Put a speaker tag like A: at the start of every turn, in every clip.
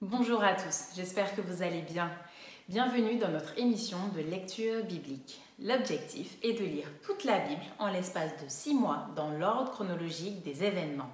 A: Bonjour à tous, j'espère que vous allez bien. Bienvenue dans notre émission de lecture biblique. L'objectif est de lire toute la Bible en l'espace de six mois dans l'ordre chronologique des événements.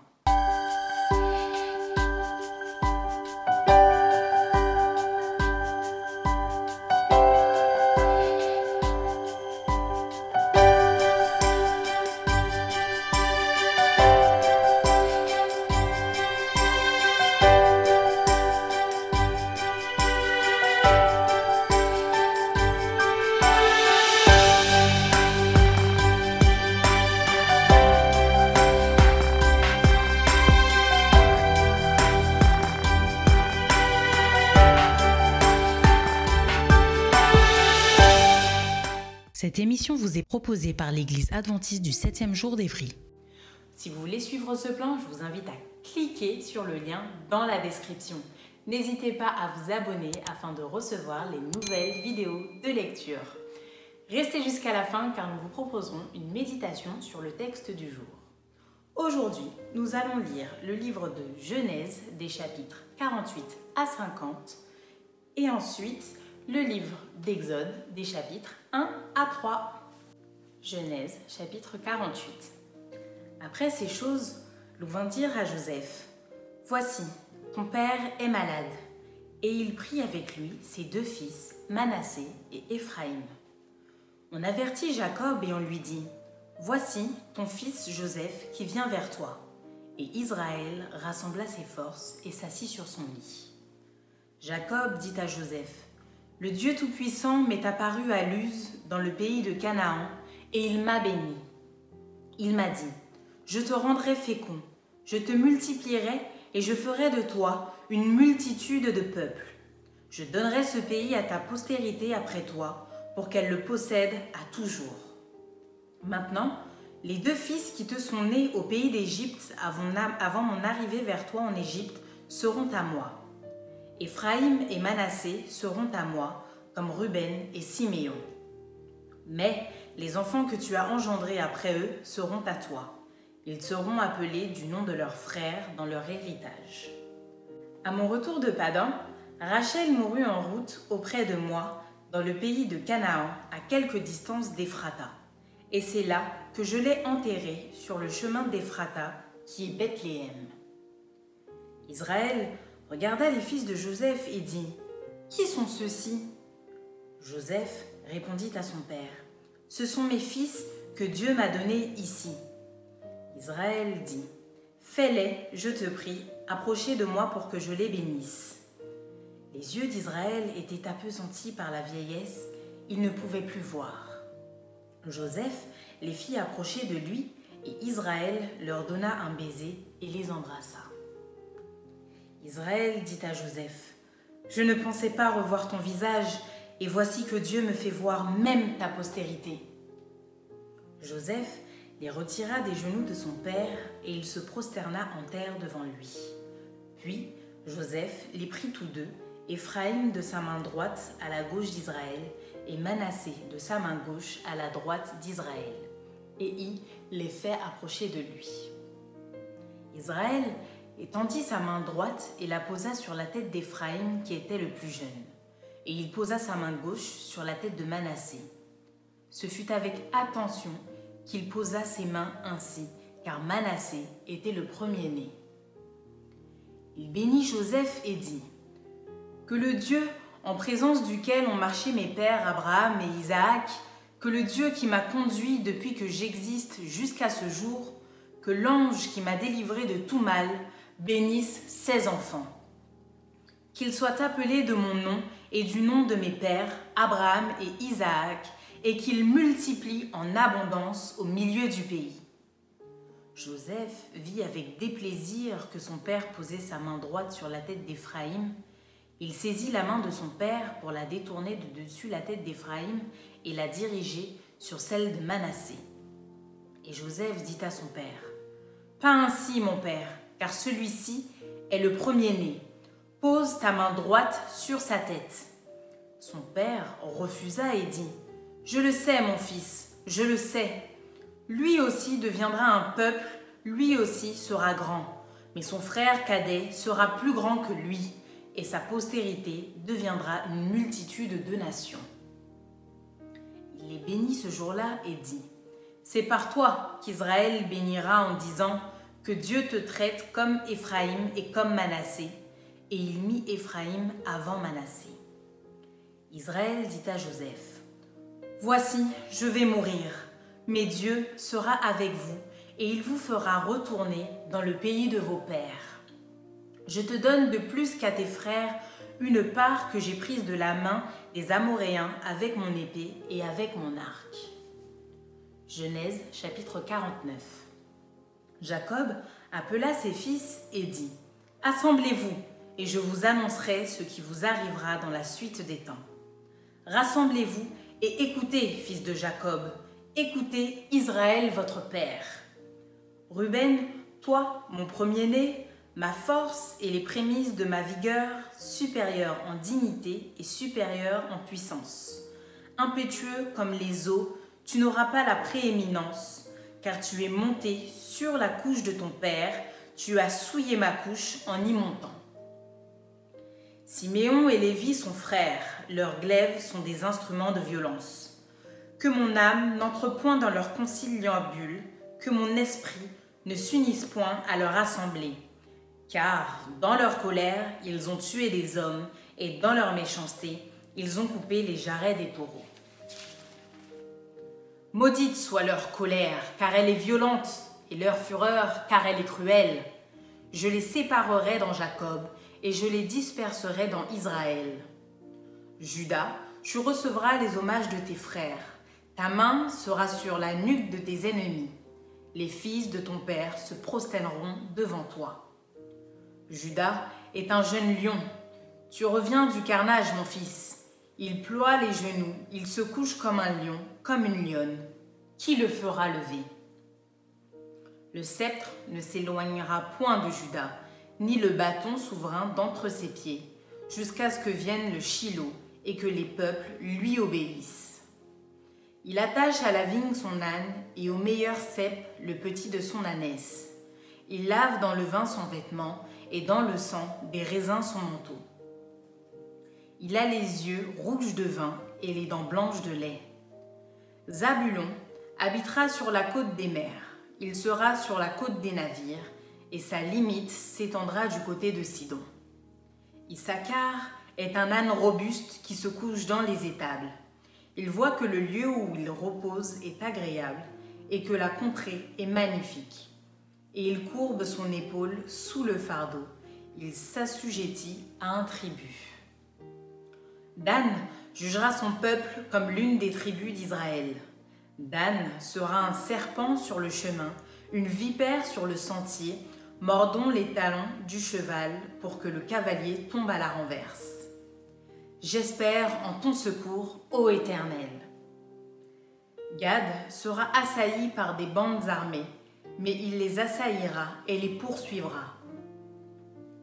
B: Vous est proposée par l'Église adventiste du 7e jour d'Évry.
A: Si vous voulez suivre ce plan, je vous invite à cliquer sur le lien dans la description. N'hésitez pas à vous abonner afin de recevoir les nouvelles vidéos de lecture. Restez jusqu'à la fin car nous vous proposerons une méditation sur le texte du jour. Aujourd'hui, nous allons lire le livre de Genèse des chapitres 48 à 50 et ensuite le livre d'Exode des chapitres 1 à 3. Genèse chapitre 48. Après ces choses, Louvain dire à Joseph, Voici, ton père est malade. Et il prit avec lui ses deux fils, Manassé et Éphraïm. On avertit Jacob et on lui dit, Voici ton fils Joseph qui vient vers toi. Et Israël rassembla ses forces et s'assit sur son lit. Jacob dit à Joseph, le Dieu Tout-Puissant m'est apparu à Luz, dans le pays de Canaan, et il m'a béni. Il m'a dit, Je te rendrai fécond, je te multiplierai, et je ferai de toi une multitude de peuples. Je donnerai ce pays à ta postérité après toi, pour qu'elle le possède à toujours. Maintenant, les deux fils qui te sont nés au pays d'Égypte avant mon arrivée vers toi en Égypte seront à moi. Éphraïm et Manassé seront à moi, comme Ruben et Siméon. Mais les enfants que tu as engendrés après eux seront à toi. Ils seront appelés du nom de leurs frères dans leur héritage. À mon retour de Padan, Rachel mourut en route auprès de moi, dans le pays de Canaan, à quelque distance d'Ephrata. Et c'est là que je l'ai enterrée sur le chemin d'Ephrata, qui est Bethléem. Israël regarda les fils de Joseph et dit, Qui sont ceux-ci? Joseph répondit à son père, Ce sont mes fils que Dieu m'a donnés ici. Israël dit, Fais-les, je te prie, approchez de moi pour que je les bénisse. Les yeux d'Israël étaient appesantis par la vieillesse, il ne pouvait plus voir. Joseph les fit approcher de lui, et Israël leur donna un baiser et les embrassa. Israël dit à Joseph, Je ne pensais pas revoir ton visage, et voici que Dieu me fait voir même ta postérité. Joseph les retira des genoux de son père, et il se prosterna en terre devant lui. Puis Joseph les prit tous deux, Éphraïm de sa main droite à la gauche d'Israël, et Manassé de sa main gauche à la droite d'Israël, et y les fait approcher de lui. Israël et tendit sa main droite et la posa sur la tête d'Éphraïm qui était le plus jeune, et il posa sa main gauche sur la tête de Manassé. Ce fut avec attention qu'il posa ses mains ainsi, car Manassé était le premier-né. Il bénit Joseph et dit Que le Dieu en présence duquel ont marché mes pères Abraham et Isaac, que le Dieu qui m'a conduit depuis que j'existe jusqu'à ce jour, que l'ange qui m'a délivré de tout mal bénisse ses enfants. Qu'ils soient appelés de mon nom et du nom de mes pères, Abraham et Isaac, et qu'ils multiplient en abondance au milieu du pays. Joseph vit avec déplaisir que son père posait sa main droite sur la tête d'Éphraïm. Il saisit la main de son père pour la détourner de dessus la tête d'Éphraïm et la diriger sur celle de Manassé. Et Joseph dit à son père, Pas ainsi, mon père, car celui-ci est le premier-né. Pose ta main droite sur sa tête. Son père refusa et dit, Je le sais, mon fils, je le sais. Lui aussi deviendra un peuple, lui aussi sera grand, mais son frère cadet sera plus grand que lui, et sa postérité deviendra une multitude de nations. Il les bénit ce jour-là et dit, C'est par toi qu'Israël bénira en disant, Que Dieu te traite comme Éphraïm et comme Manassé. Et il mit Éphraïm avant Manassé. Israël dit à Joseph, Voici, je vais mourir, mais Dieu sera avec vous, et il vous fera retourner dans le pays de vos pères. Je te donne de plus qu'à tes frères une part que j'ai prise de la main des Amoréens avec mon épée et avec mon arc. Genèse chapitre 49 Jacob appela ses fils et dit, Assemblez-vous, et je vous annoncerai ce qui vous arrivera dans la suite des temps. Rassemblez-vous et écoutez, fils de Jacob, écoutez Israël votre père. Ruben, toi, mon premier-né, ma force et les prémices de ma vigueur, supérieure en dignité et supérieure en puissance. Impétueux comme les eaux, tu n'auras pas la prééminence, car tu es monté sur la couche de ton père, tu as souillé ma couche en y montant. Siméon et Lévi sont frères, leurs glaives sont des instruments de violence. Que mon âme n'entre point dans leur conciliabule, que mon esprit ne s'unisse point à leur assemblée. Car dans leur colère, ils ont tué des hommes, et dans leur méchanceté, ils ont coupé les jarrets des taureaux. Maudite soit leur colère, car elle est violente, et leur fureur, car elle est cruelle. Je les séparerai dans Jacob, et je les disperserai dans Israël. Judas, tu recevras les hommages de tes frères. Ta main sera sur la nuque de tes ennemis. Les fils de ton père se prosterneront devant toi. Judas est un jeune lion. Tu reviens du carnage, mon fils. Il ploie les genoux, il se couche comme un lion, comme une lionne. Qui le fera lever? Le sceptre ne s'éloignera point de Judas, ni le bâton souverain d'entre ses pieds, jusqu'à ce que vienne le Shiloh et que les peuples lui obéissent. Il attache à la vigne son âne et au meilleur cep le petit de son ânesse. Il lave dans le vin son vêtement et dans le sang des raisins son manteau. Il a les yeux rouges de vin et les dents blanches de lait. Zabulon habitera sur la côte des mers, il sera sur la côte des navires, et sa limite s'étendra du côté de Sidon. Issachar est un âne robuste qui se couche dans les étables. Il voit que le lieu où il repose est agréable et que la contrée est magnifique. Et il courbe son épaule sous le fardeau. Il s'assujettit à un tribut. Dan jugera son peuple comme l'une des tribus d'Israël. Dan sera un serpent sur le chemin, une vipère sur le sentier, mordons les talons du cheval pour que le cavalier tombe à la renverse. J'espère en ton secours, ô Éternel. Gad sera assailli par des bandes armées, mais il les assaillira et les poursuivra.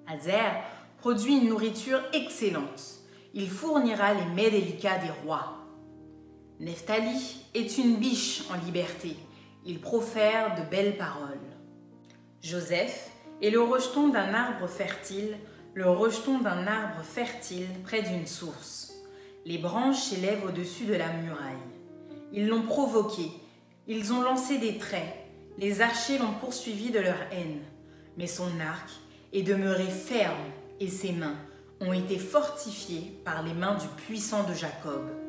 A: Azer produit une nourriture excellente. Il fournira les mets délicats des rois. Nephtali est une biche en liberté. Il profère de belles paroles. Joseph est le rejeton d'un arbre fertile, le rejeton d'un arbre fertile près d'une source. Les branches s'élèvent au-dessus de la muraille. Ils l'ont provoqué, ils ont lancé des traits, les archers l'ont poursuivi de leur haine. Mais son arc est demeuré ferme et ses mains ont été fortifiées par les mains du puissant de Jacob.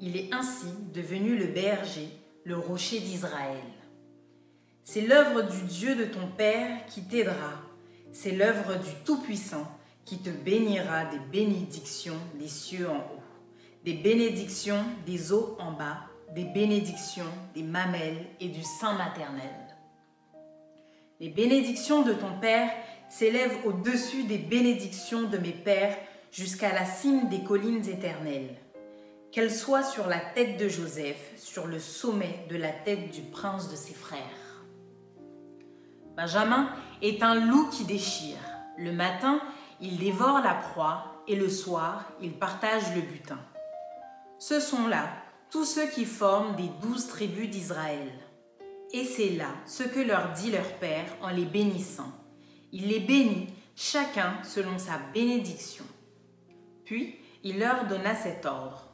A: Il est ainsi devenu le berger, le rocher d'Israël. C'est l'œuvre du Dieu de ton Père qui t'aidera. C'est l'œuvre du Tout-Puissant qui te bénira des bénédictions des cieux en haut, des bénédictions des eaux en bas, des bénédictions des mamelles et du sein maternel. Les bénédictions de ton Père s'élèvent au-dessus des bénédictions de mes pères jusqu'à la cime des collines éternelles qu'elle soit sur la tête de Joseph, sur le sommet de la tête du prince de ses frères. Benjamin est un loup qui déchire. Le matin, il dévore la proie et le soir, il partage le butin. Ce sont là tous ceux qui forment des douze tribus d'Israël. Et c'est là ce que leur dit leur Père en les bénissant. Il les bénit chacun selon sa bénédiction. Puis il leur donna cet ordre.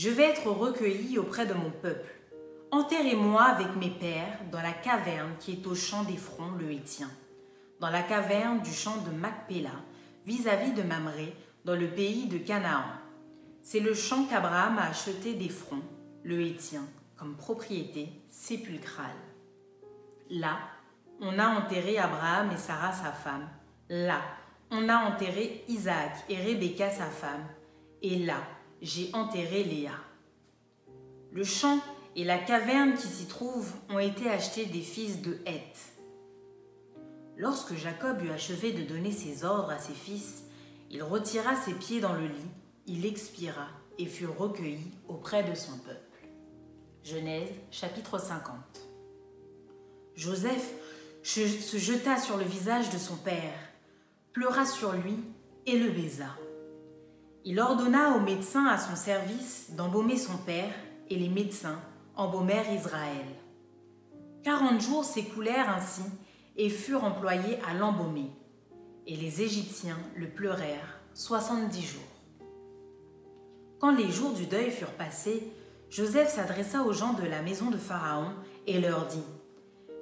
A: Je vais être recueilli auprès de mon peuple. Enterrez-moi avec mes pères dans la caverne qui est au champ d'Ephron le Hétien, dans la caverne du champ de Macpéla, vis-à-vis de Mamré, dans le pays de Canaan. C'est le champ qu'Abraham a acheté d'Ephron, le Hétien, comme propriété sépulcrale. Là, on a enterré Abraham et Sarah sa femme. Là, on a enterré Isaac et Rebecca sa femme. Et là, j'ai enterré Léa. Le champ et la caverne qui s'y trouve ont été achetés des fils de Heth. Lorsque Jacob eut achevé de donner ses ordres à ses fils, il retira ses pieds dans le lit, il expira et fut recueilli auprès de son peuple. Genèse chapitre 50 Joseph se jeta sur le visage de son père, pleura sur lui et le baisa. Il ordonna aux médecins à son service d'embaumer son père, et les médecins embaumèrent Israël. Quarante jours s'écoulèrent ainsi et furent employés à l'embaumer, et les Égyptiens le pleurèrent soixante-dix jours. Quand les jours du deuil furent passés, Joseph s'adressa aux gens de la maison de Pharaon et leur dit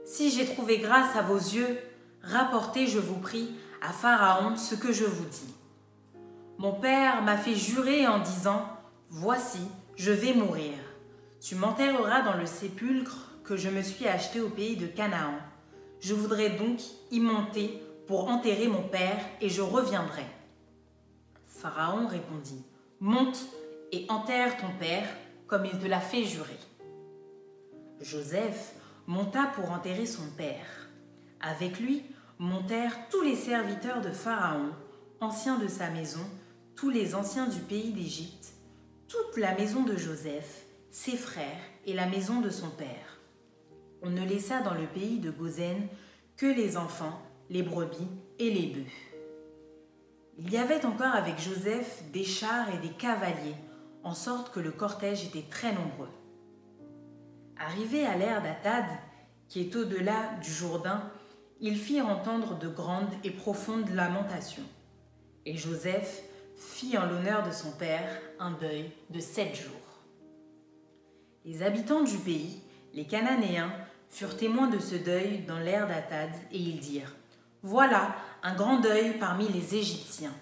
A: Si j'ai trouvé grâce à vos yeux, rapportez, je vous prie, à Pharaon ce que je vous dis. Mon père m'a fait jurer en disant Voici, je vais mourir. Tu m'enterreras dans le sépulcre que je me suis acheté au pays de Canaan. Je voudrais donc y monter pour enterrer mon père et je reviendrai. Pharaon répondit Monte et enterre ton père comme il te l'a fait jurer. Joseph monta pour enterrer son père. Avec lui montèrent tous les serviteurs de Pharaon, anciens de sa maison, tous les anciens du pays d'Égypte, toute la maison de Joseph, ses frères et la maison de son père. On ne laissa dans le pays de Gozen que les enfants, les brebis et les bœufs. Il y avait encore avec Joseph des chars et des cavaliers en sorte que le cortège était très nombreux. Arrivé à l'ère d'Atad, qui est au-delà du Jourdain, ils firent entendre de grandes et profondes lamentations. Et Joseph fit en l'honneur de son père un deuil de sept jours. Les habitants du pays, les Cananéens, furent témoins de ce deuil dans l'ère d'Atad, et ils dirent Voilà un grand deuil parmi les Égyptiens.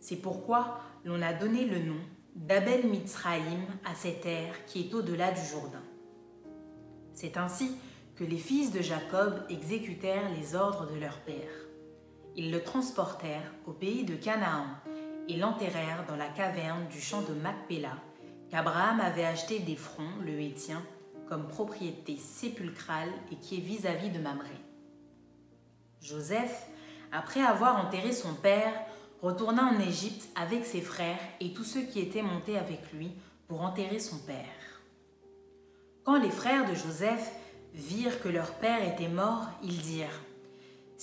A: C'est pourquoi l'on a donné le nom d'Abel Mitzraïm à cette terre qui est au-delà du Jourdain. C'est ainsi que les fils de Jacob exécutèrent les ordres de leur père. Ils le transportèrent au pays de Canaan et l'enterrèrent dans la caverne du champ de Macpéla qu'Abraham avait acheté d'Ephron, le Hétien, comme propriété sépulcrale et qui est vis-à-vis -vis de Mamré. Joseph, après avoir enterré son père, retourna en Égypte avec ses frères et tous ceux qui étaient montés avec lui pour enterrer son père. Quand les frères de Joseph virent que leur père était mort, ils dirent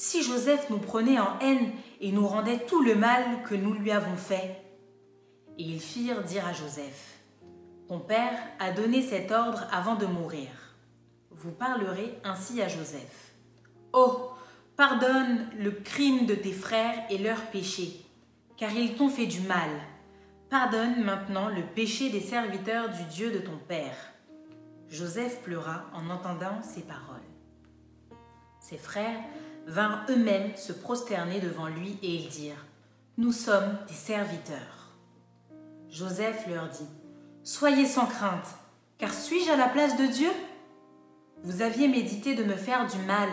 A: Si Joseph nous prenait en haine et nous rendait tout le mal que nous lui avons fait. Et ils firent dire à Joseph Ton père a donné cet ordre avant de mourir. Vous parlerez ainsi à Joseph. Oh, pardonne le crime de tes frères et leurs péchés car ils t'ont fait du mal. Pardonne maintenant le péché des serviteurs du Dieu de ton Père. Joseph pleura en entendant ces paroles. Ses frères vinrent eux-mêmes se prosterner devant lui et ils dirent, Nous sommes des serviteurs. Joseph leur dit, Soyez sans crainte, car suis-je à la place de Dieu? Vous aviez médité de me faire du mal.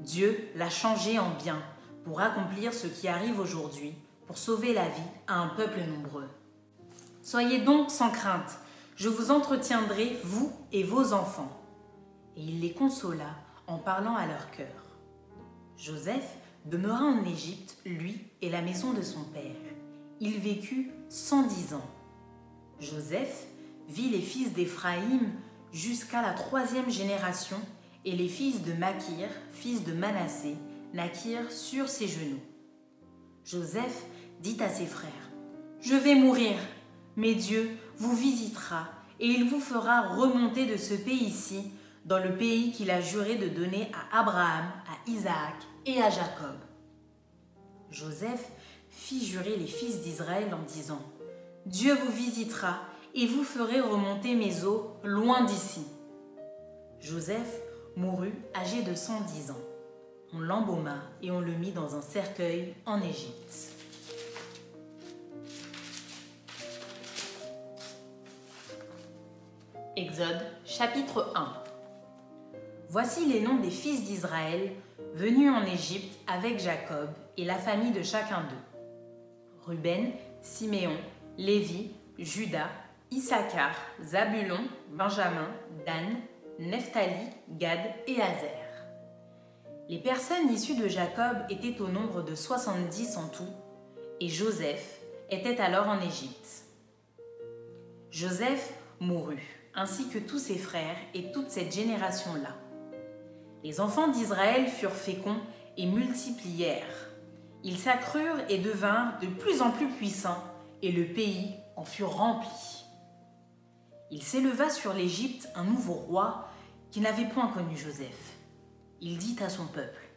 A: Dieu l'a changé en bien pour accomplir ce qui arrive aujourd'hui pour sauver la vie à un peuple nombreux. Soyez donc sans crainte, je vous entretiendrai, vous et vos enfants. Et il les consola en parlant à leur cœur. Joseph demeura en Égypte, lui et la maison de son père. Il vécut cent dix ans. Joseph vit les fils d'Éphraïm jusqu'à la troisième génération, et les fils de Makir, fils de Manassé, naquirent sur ses genoux. Joseph dit à ses frères, Je vais mourir, mais Dieu vous visitera et il vous fera remonter de ce pays-ci dans le pays qu'il a juré de donner à Abraham, à Isaac et à Jacob. Joseph fit jurer les fils d'Israël en disant Dieu vous visitera et vous ferez remonter mes eaux loin d'ici. Joseph mourut âgé de 110 ans. On l'embauma et on le mit dans un cercueil en Égypte. Exode chapitre 1 Voici les noms des fils d'Israël venus en Égypte avec Jacob et la famille de chacun d'eux. Ruben, Siméon, Lévi, Judas, Issachar, Zabulon, Benjamin, Dan, Nephtali, Gad et Azer. Les personnes issues de Jacob étaient au nombre de 70 en tout, et Joseph était alors en Égypte. Joseph mourut ainsi que tous ses frères et toute cette génération-là. Les enfants d'Israël furent féconds et multiplièrent. Ils s'accrurent et devinrent de plus en plus puissants, et le pays en fut rempli. Il s'éleva sur l'Égypte un nouveau roi qui n'avait point connu Joseph. Il dit à son peuple,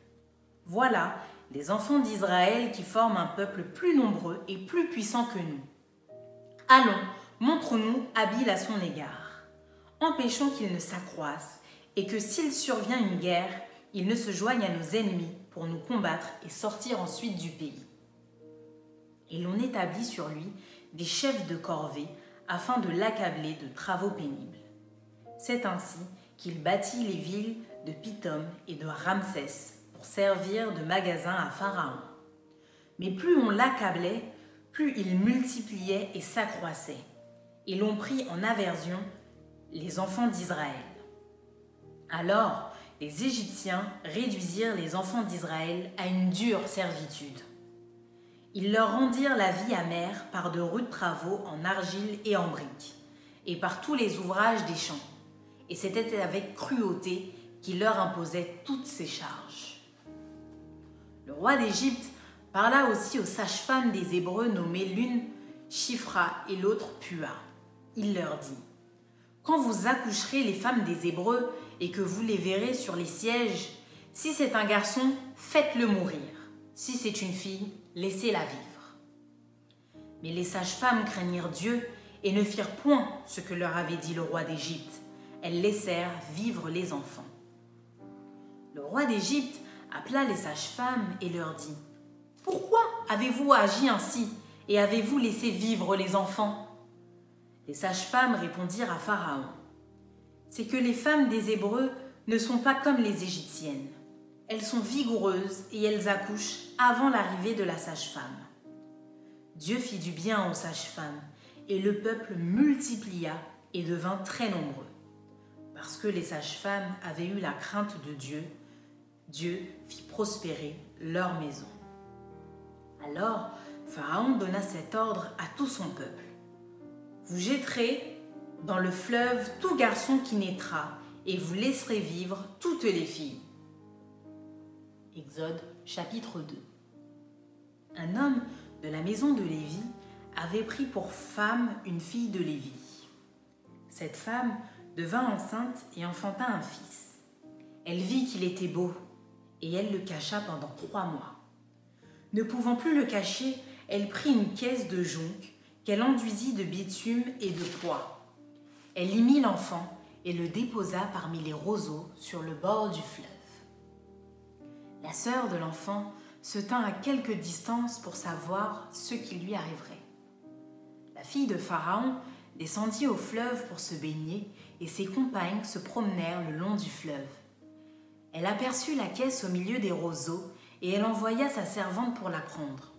A: Voilà les enfants d'Israël qui forment un peuple plus nombreux et plus puissant que nous. Allons, montrons-nous habiles à son égard empêchons qu'il ne s'accroisse et que s'il survient une guerre, il ne se joigne à nos ennemis pour nous combattre et sortir ensuite du pays. Et l'on établit sur lui des chefs de corvée afin de l'accabler de travaux pénibles. C'est ainsi qu'il bâtit les villes de Pithom et de Ramsès pour servir de magasin à Pharaon. Mais plus on l'accablait, plus il multipliait et s'accroissait, et l'on prit en aversion les enfants d'Israël. Alors les Égyptiens réduisirent les enfants d'Israël à une dure servitude. Ils leur rendirent la vie amère par de rudes travaux en argile et en briques, et par tous les ouvrages des champs, et c'était avec cruauté qu'ils leur imposait toutes ces charges. Le roi d'Égypte parla aussi aux sages-femmes des Hébreux nommées l'une Chifra et l'autre Pua. Il leur dit quand vous accoucherez les femmes des Hébreux et que vous les verrez sur les sièges, si c'est un garçon, faites-le mourir. Si c'est une fille, laissez-la vivre. Mais les sages-femmes craignirent Dieu et ne firent point ce que leur avait dit le roi d'Égypte. Elles laissèrent vivre les enfants. Le roi d'Égypte appela les sages-femmes et leur dit Pourquoi avez-vous agi ainsi et avez-vous laissé vivre les enfants? Les sages-femmes répondirent à Pharaon C'est que les femmes des Hébreux ne sont pas comme les Égyptiennes. Elles sont vigoureuses et elles accouchent avant l'arrivée de la sage-femme. Dieu fit du bien aux sages-femmes et le peuple multiplia et devint très nombreux. Parce que les sages-femmes avaient eu la crainte de Dieu, Dieu fit prospérer leur maison. Alors Pharaon donna cet ordre à tout son peuple. Vous jetterez dans le fleuve tout garçon qui naîtra, et vous laisserez vivre toutes les filles. Exode chapitre 2 Un homme de la maison de Lévi avait pris pour femme une fille de Lévi. Cette femme devint enceinte et enfanta un fils. Elle vit qu'il était beau, et elle le cacha pendant trois mois. Ne pouvant plus le cacher, elle prit une caisse de jonc qu'elle enduisit de bitume et de pois. Elle y mit l'enfant et le déposa parmi les roseaux sur le bord du fleuve. La sœur de l'enfant se tint à quelque distance pour savoir ce qui lui arriverait. La fille de Pharaon descendit au fleuve pour se baigner et ses compagnes se promenèrent le long du fleuve. Elle aperçut la caisse au milieu des roseaux et elle envoya sa servante pour la prendre.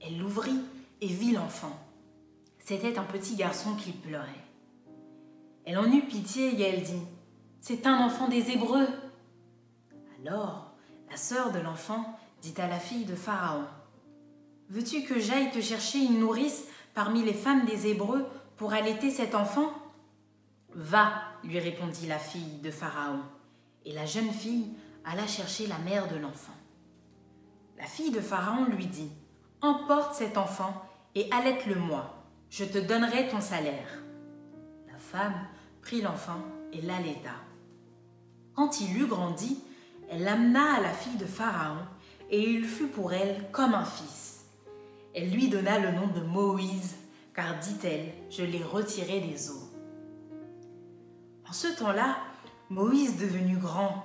A: Elle l'ouvrit et vit l'enfant. C'était un petit garçon qui pleurait. Elle en eut pitié et elle dit C'est un enfant des Hébreux. Alors, la sœur de l'enfant dit à la fille de Pharaon Veux-tu que j'aille te chercher une nourrice parmi les femmes des Hébreux pour allaiter cet enfant? Va, lui répondit la fille de Pharaon. Et la jeune fille alla chercher la mère de l'enfant. La fille de Pharaon lui dit Emporte cet enfant et allaite-le-moi je te donnerai ton salaire. La femme prit l'enfant et l'allaita. Quand il eut grandi, elle l'amena à la fille de Pharaon, et il fut pour elle comme un fils. Elle lui donna le nom de Moïse, car dit-elle, je l'ai retiré des eaux. En ce temps-là, Moïse, devenu grand,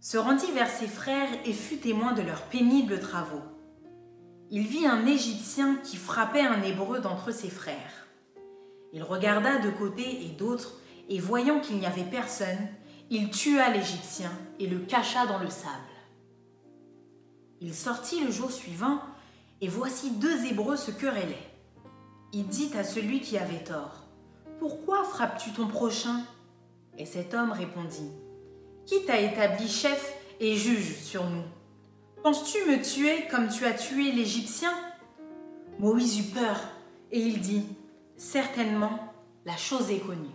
A: se rendit vers ses frères et fut témoin de leurs pénibles travaux. Il vit un Égyptien qui frappait un Hébreu d'entre ses frères. Il regarda de côté et d'autre, et voyant qu'il n'y avait personne, il tua l'Égyptien et le cacha dans le sable. Il sortit le jour suivant, et voici deux Hébreux se querellaient. Il dit à celui qui avait tort, Pourquoi frappes-tu ton prochain? Et cet homme répondit, Qui t'a établi chef et juge sur nous? Penses-tu me tuer comme tu as tué l'Égyptien? Moïse eut peur, et il dit, Certainement, la chose est connue.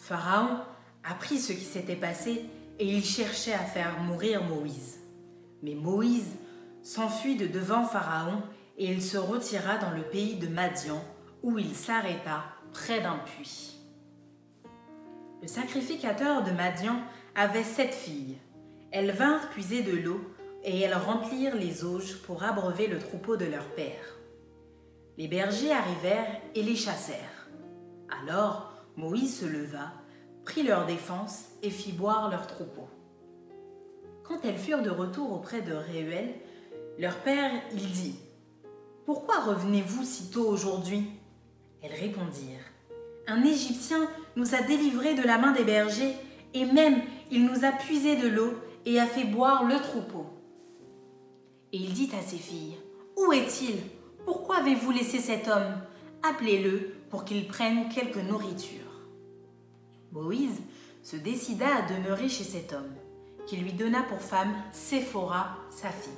A: Pharaon apprit ce qui s'était passé et il cherchait à faire mourir Moïse. Mais Moïse s'enfuit de devant Pharaon et il se retira dans le pays de Madian où il s'arrêta près d'un puits. Le sacrificateur de Madian avait sept filles. Elles vinrent puiser de l'eau et elles remplirent les auges pour abreuver le troupeau de leur père. Les bergers arrivèrent et les chassèrent. Alors Moïse se leva, prit leur défense et fit boire leur troupeau. Quand elles furent de retour auprès de Réuel, leur père, il dit Pourquoi revenez-vous si tôt aujourd'hui? Elles répondirent Un Égyptien nous a délivrés de la main des bergers, et même il nous a puisé de l'eau et a fait boire le troupeau. Et il dit à ses filles Où est-il? Pourquoi avez-vous laissé cet homme? Appelez-le pour qu'il prenne quelque nourriture. Moïse se décida à demeurer chez cet homme, qui lui donna pour femme Séphora, sa fille.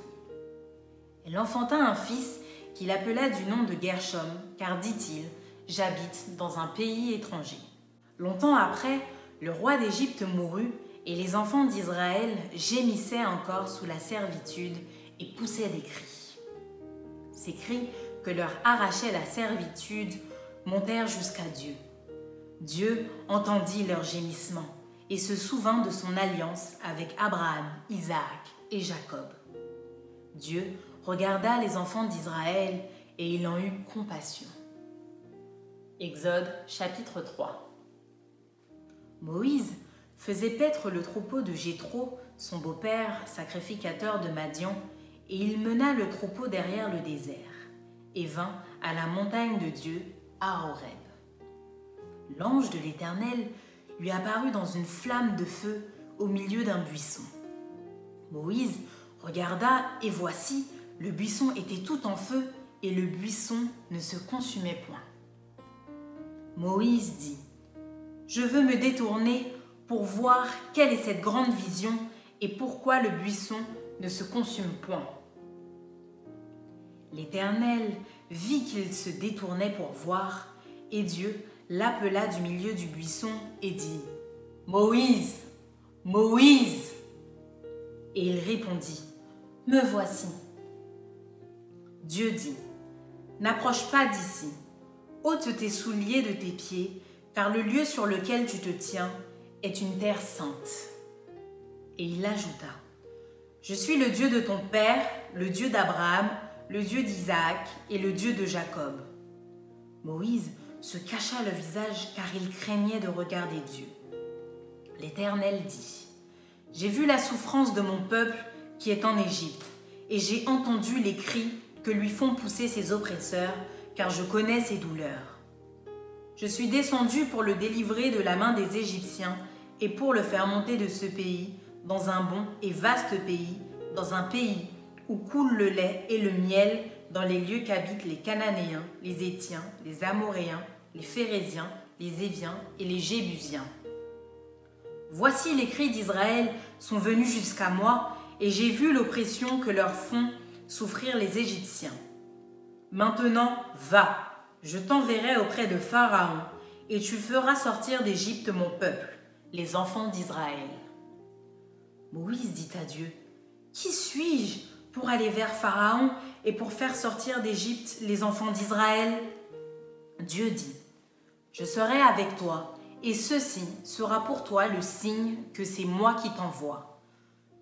A: Elle enfanta un fils qu'il appela du nom de Gershom, car dit-il, j'habite dans un pays étranger. Longtemps après, le roi d'Égypte mourut, et les enfants d'Israël gémissaient encore sous la servitude et poussaient des cris. Ces cris que leur arrachait la servitude montèrent jusqu'à Dieu. Dieu entendit leurs gémissements et se souvint de son alliance avec Abraham, Isaac et Jacob. Dieu regarda les enfants d'Israël et il en eut compassion. Exode chapitre 3 Moïse faisait paître le troupeau de Jéthro, son beau-père, sacrificateur de Madian, et il mena le troupeau derrière le désert, et vint à la montagne de Dieu, à Horeb. L'ange de l'Éternel lui apparut dans une flamme de feu au milieu d'un buisson. Moïse regarda, et voici, le buisson était tout en feu, et le buisson ne se consumait point. Moïse dit, Je veux me détourner pour voir quelle est cette grande vision et pourquoi le buisson ne se consume point. L'Éternel vit qu'il se détournait pour voir, et Dieu l'appela du milieu du buisson et dit, Moïse, Moïse. Et il répondit, Me voici. Dieu dit, N'approche pas d'ici, ôte tes souliers de tes pieds, car le lieu sur lequel tu te tiens est une terre sainte. Et il ajouta, Je suis le Dieu de ton Père, le Dieu d'Abraham, le Dieu d'Isaac et le Dieu de Jacob. Moïse se cacha le visage car il craignait de regarder Dieu. L'Éternel dit, J'ai vu la souffrance de mon peuple qui est en Égypte, et j'ai entendu les cris que lui font pousser ses oppresseurs, car je connais ses douleurs. Je suis descendu pour le délivrer de la main des Égyptiens et pour le faire monter de ce pays dans un bon et vaste pays, dans un pays où coule le lait et le miel, dans les lieux qu'habitent les Cananéens, les Étiens, les Amoréens, les Phérésiens, les Éviens et les Jébusiens. Voici les cris d'Israël sont venus jusqu'à moi, et j'ai vu l'oppression que leur font souffrir les Égyptiens. Maintenant, va, je t'enverrai auprès de Pharaon, et tu feras sortir d'Égypte mon peuple, les enfants d'Israël. Moïse dit à Dieu, Qui suis-je pour aller vers Pharaon et pour faire sortir d'Égypte les enfants d'Israël? Dieu dit, Je serai avec toi, et ceci sera pour toi le signe que c'est moi qui t'envoie.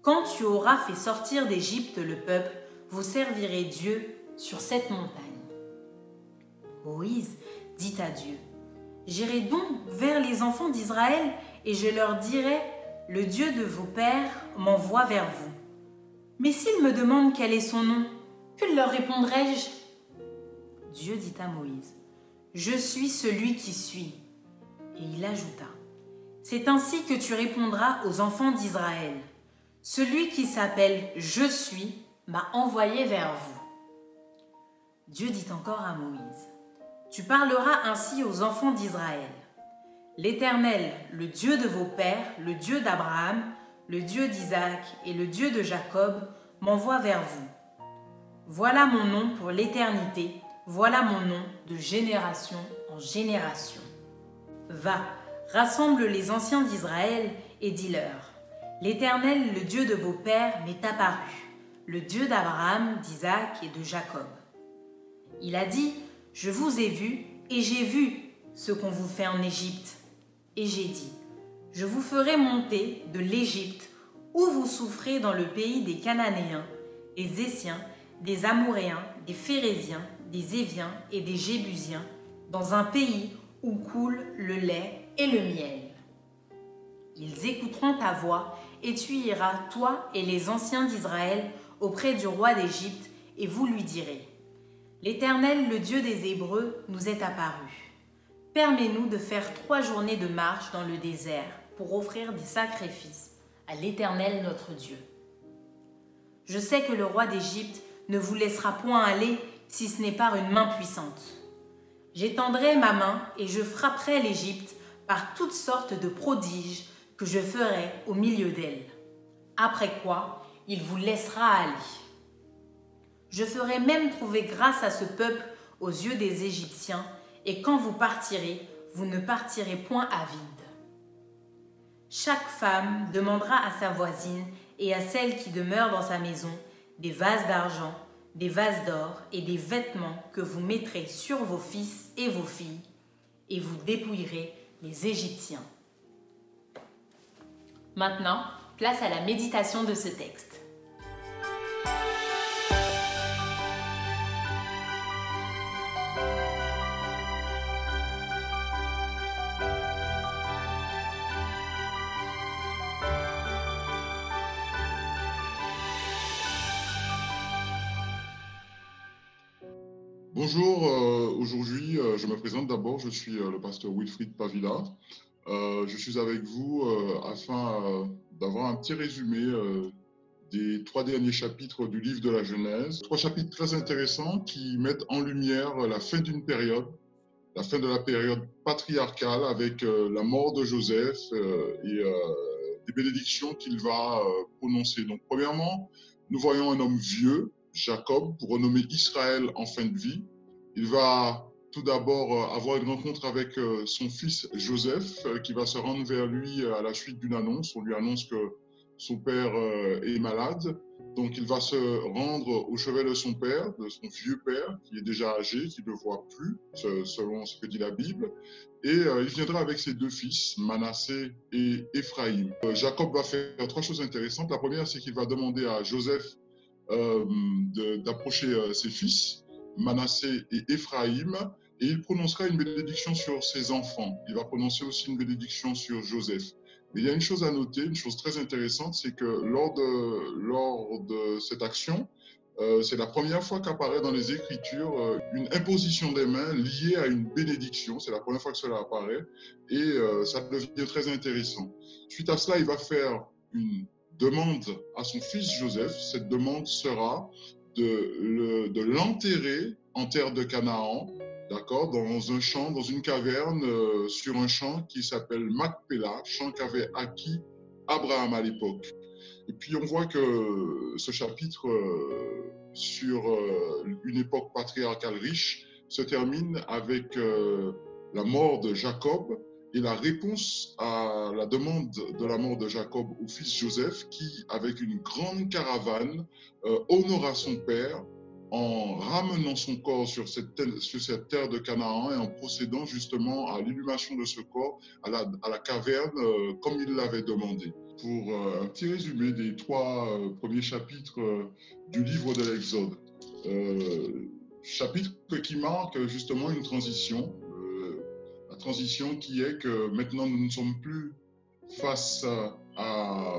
A: Quand tu auras fait sortir d'Égypte le peuple, vous servirez Dieu sur cette montagne. Moïse dit à Dieu, J'irai donc vers les enfants d'Israël et je leur dirai, Le Dieu de vos pères m'envoie vers vous. Mais s'ils me demandent quel est son nom, que leur répondrai-je? Dieu dit à Moïse, Je suis celui qui suis. Et il ajouta, C'est ainsi que tu répondras aux enfants d'Israël. Celui qui s'appelle Je suis m'a envoyé vers vous. Dieu dit encore à Moïse, Tu parleras ainsi aux enfants d'Israël. L'Éternel, le Dieu de vos pères, le Dieu d'Abraham, le Dieu d'Isaac et le Dieu de Jacob, m'envoie vers vous. Voilà mon nom pour l'éternité, voilà mon nom de génération en génération. Va, rassemble les anciens d'Israël et dis-leur, L'Éternel, le Dieu de vos pères, m'est apparu, le Dieu d'Abraham, d'Isaac et de Jacob. Il a dit, Je vous ai vu et j'ai vu ce qu'on vous fait en Égypte. Et j'ai dit, Je vous ferai monter de l'Égypte où vous souffrez dans le pays des Cananéens, des Essiens, des Amoréens, des Phérésiens, des Éviens et des Jébusiens, dans un pays où coule le lait et le miel. Ils écouteront ta voix, et tu iras, toi et les anciens d'Israël, auprès du roi d'Égypte, et vous lui direz, L'Éternel, le Dieu des Hébreux, nous est apparu. Permets-nous de faire trois journées de marche dans le désert pour offrir des sacrifices à l'Éternel notre Dieu. Je sais que le roi d'Égypte ne vous laissera point aller si ce n'est par une main puissante. J'étendrai ma main et je frapperai l'Égypte par toutes sortes de prodiges que je ferai au milieu d'elle. Après quoi, il vous laissera aller. Je ferai même trouver grâce à ce peuple aux yeux des Égyptiens, et quand vous partirez, vous ne partirez point à vide. Chaque femme demandera à sa voisine et à celle qui demeure dans sa maison des vases d'argent, des vases d'or et des vêtements que vous mettrez sur vos fils et vos filles, et vous dépouillerez les Égyptiens. Maintenant, place à la méditation de ce texte.
C: Me présente d'abord, je suis euh, le pasteur Wilfried Pavila. je suis avec vous afin d'avoir un petit résumé des trois derniers chapitres du livre de la Genèse. Trois chapitres très intéressants qui mettent en lumière la fin d'une période, la fin de la période patriarcale avec la mort de Joseph et des bénédictions qu'il va prononcer. Donc premièrement, nous voyons un homme vieux, Jacob, pour renommer Israël en fin de vie. Il va tout d'abord euh, avoir une rencontre avec euh, son fils Joseph, euh, qui va se rendre vers lui à la suite d'une annonce. On lui annonce que son père est malade. Donc il va se rendre au chevet de son père, de son vieux père, qui est déjà âgé, qui ne voit plus, selon ce que dit la Bible. Et il viendra avec ses deux fils, Manassé et Éphraïm. Jacob va faire trois choses intéressantes. La première, c'est qu'il va demander à Joseph d'approcher ses fils Manassé et Éphraïm, et il prononcera une bénédiction sur ses enfants. Il va prononcer aussi une bénédiction sur Joseph. Mais il y a une chose à noter, une chose très intéressante, c'est que lors de, lors de cette action, euh, c'est la première fois qu'apparaît dans les Écritures euh, une imposition des mains liée à une bénédiction. C'est la première fois que cela apparaît et euh, ça devient très intéressant. Suite à cela, il va faire une demande à son fils Joseph. Cette demande sera de l'enterrer en terre de Canaan, d'accord, dans un champ, dans une caverne, euh, sur un champ qui s'appelle Macpéla, champ qu'avait acquis Abraham à l'époque. Et puis on voit que ce chapitre euh, sur euh, une époque patriarcale riche se termine avec la mort de Jacob, et la réponse à la demande de la mort de Jacob au fils Joseph, qui, avec une grande caravane, euh, honora son père en ramenant son corps sur cette, terre, de Canaan et en procédant justement à l'inhumation de ce corps à la, caverne euh, comme il l'avait demandé. Pour euh, un petit résumé des trois premiers chapitres du livre de l'Exode. chapitre qui marque justement une transition, la transition qui est que maintenant nous ne sommes plus face à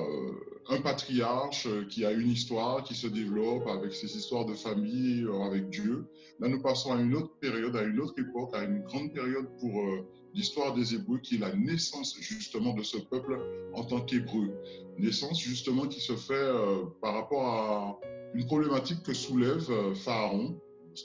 C: un patriarche qui a une histoire qui se développe avec ses histoires de famille, euh, avec Dieu. Là, nous passons à une autre période, à une autre époque, à une grande période pour euh, l'histoire des Hébreux, qui est la naissance justement de ce peuple en tant qu'Hébreu. Naissance justement qui se fait euh, par rapport à une problématique que soulève Pharaon,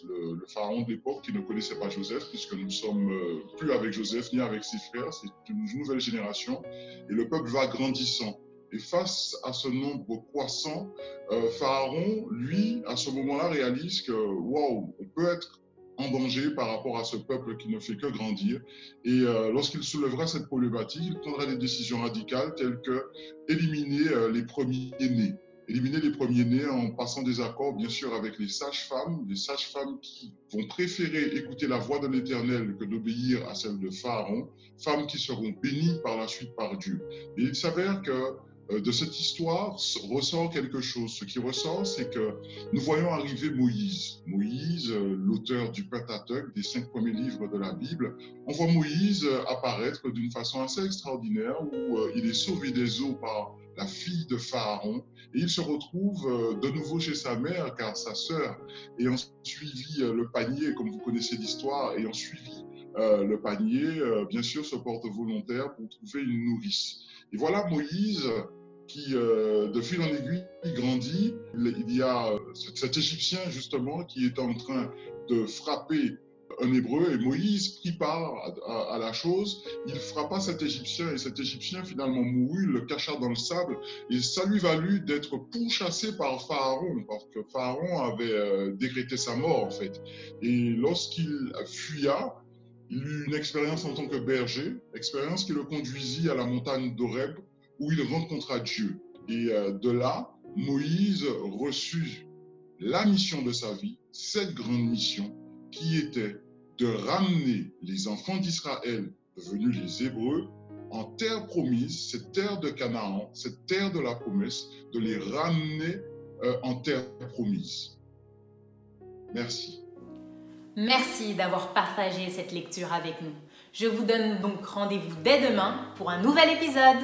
C: le, pharaon de l'époque qui ne connaissait pas Joseph, puisque nous sommes plus avec Joseph ni avec ses frères, c'est une nouvelle génération, et le peuple va grandissant. Et face à ce nombre croissant, euh, Pharaon, lui, à ce moment-là, réalise que, waouh, on peut être en danger par rapport à ce peuple qui ne fait que grandir. Et euh, lorsqu'il soulèvera cette problématique, il prendra des décisions radicales telles que éliminer euh, les premiers-nés. Éliminer les premiers-nés en passant des accords, bien sûr, avec les sages-femmes, les sages-femmes qui vont préférer écouter la voix de l'Éternel que d'obéir à celle de Pharaon, femmes qui seront bénies par la suite par Dieu. Et il s'avère que de cette histoire ressort quelque chose. Ce qui ressort, c'est que nous voyons arriver Moïse. Moïse, euh, l'auteur du Pentateuque, des cinq premiers livres de la Bible. On voit Moïse euh, apparaître d'une façon assez extraordinaire où il est sauvé des eaux par la fille de Pharaon et il se retrouve de nouveau chez sa mère car sa sœur, ayant suivi le panier, comme vous connaissez l'histoire, ayant suivi le panier, bien sûr, se porte volontaire pour trouver une nourrice. Et voilà Moïse qui, euh, de fil en aiguille, grandit. Il y a euh, cet Égyptien, justement, qui est en train de frapper un Hébreu et Moïse prit part à, la chose. Il frappa cet Égyptien et cet Égyptien finalement mourut, le cacha dans le sable et ça lui valut d'être pourchassé par Pharaon parce que Pharaon avait euh, décrété sa mort en fait. Et lorsqu'il fuya, il eut une expérience en tant que berger, expérience qui le conduisit à la montagne d'Oreb où il rencontra Dieu. Et euh, de là, Moïse reçut la mission de sa vie, cette grande mission qui était de ramener les enfants d'Israël, devenus les Hébreux, en terre promise, cette terre de Canaan, cette terre de la promesse, de les ramener euh, en terre promise. Merci.
A: Merci d'avoir partagé cette lecture avec nous. Je vous donne donc rendez-vous dès demain pour un nouvel épisode.